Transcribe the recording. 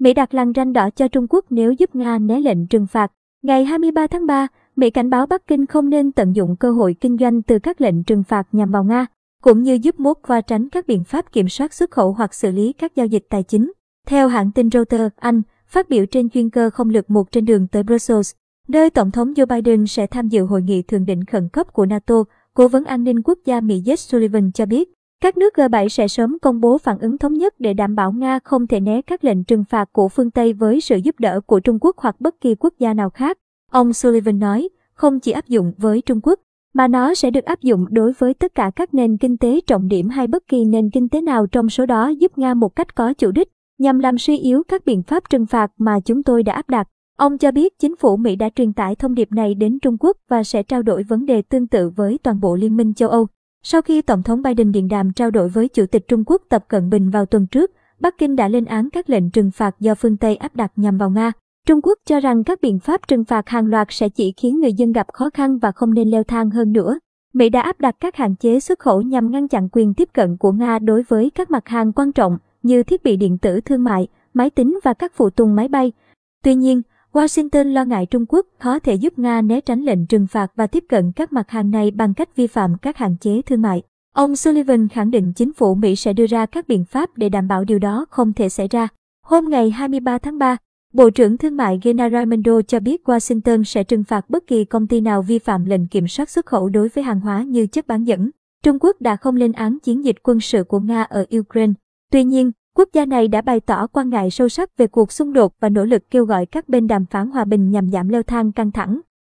Mỹ đặt lằn ranh đỏ cho Trung Quốc nếu giúp Nga né lệnh trừng phạt. Ngày 23 tháng 3, Mỹ cảnh báo Bắc Kinh không nên tận dụng cơ hội kinh doanh từ các lệnh trừng phạt nhằm vào Nga, cũng như giúp Moscow tránh các biện pháp kiểm soát xuất khẩu hoặc xử lý các giao dịch tài chính. Theo hãng tin Reuters, Anh, phát biểu trên chuyên cơ không lực một trên đường tới Brussels, nơi Tổng thống Joe Biden sẽ tham dự hội nghị thượng đỉnh khẩn cấp của NATO, Cố vấn an ninh quốc gia Mỹ Jake Sullivan cho biết, các nước G7 sẽ sớm công bố phản ứng thống nhất để đảm bảo Nga không thể né các lệnh trừng phạt của phương Tây với sự giúp đỡ của Trung Quốc hoặc bất kỳ quốc gia nào khác. Ông Sullivan nói, không chỉ áp dụng với Trung Quốc, mà nó sẽ được áp dụng đối với tất cả các nền kinh tế trọng điểm hay bất kỳ nền kinh tế nào trong số đó giúp Nga một cách có chủ đích, nhằm làm suy yếu các biện pháp trừng phạt mà chúng tôi đã áp đặt. Ông cho biết chính phủ Mỹ đã truyền tải thông điệp này đến Trung Quốc và sẽ trao đổi vấn đề tương tự với toàn bộ Liên minh châu Âu. Sau khi Tổng thống Biden điện đàm trao đổi với Chủ tịch Trung Quốc Tập Cận Bình vào tuần trước, Bắc Kinh đã lên án các lệnh trừng phạt do phương Tây áp đặt nhằm vào Nga. Trung Quốc cho rằng các biện pháp trừng phạt hàng loạt sẽ chỉ khiến người dân gặp khó khăn và không nên leo thang hơn nữa. Mỹ đã áp đặt các hạn chế xuất khẩu nhằm ngăn chặn quyền tiếp cận của Nga đối với các mặt hàng quan trọng như thiết bị điện tử thương mại, máy tính và các phụ tùng máy bay. Tuy nhiên, Washington lo ngại Trung Quốc có thể giúp Nga né tránh lệnh trừng phạt và tiếp cận các mặt hàng này bằng cách vi phạm các hạn chế thương mại. Ông Sullivan khẳng định chính phủ Mỹ sẽ đưa ra các biện pháp để đảm bảo điều đó không thể xảy ra. Hôm ngày 23 tháng 3, Bộ trưởng Thương mại Gina Raimondo cho biết Washington sẽ trừng phạt bất kỳ công ty nào vi phạm lệnh kiểm soát xuất khẩu đối với hàng hóa như chất bán dẫn. Trung Quốc đã không lên án chiến dịch quân sự của Nga ở Ukraine. Tuy nhiên, Quốc gia này đã bày tỏ quan ngại sâu sắc về cuộc xung đột và nỗ lực kêu gọi các bên đàm phán hòa bình nhằm giảm leo thang căng thẳng.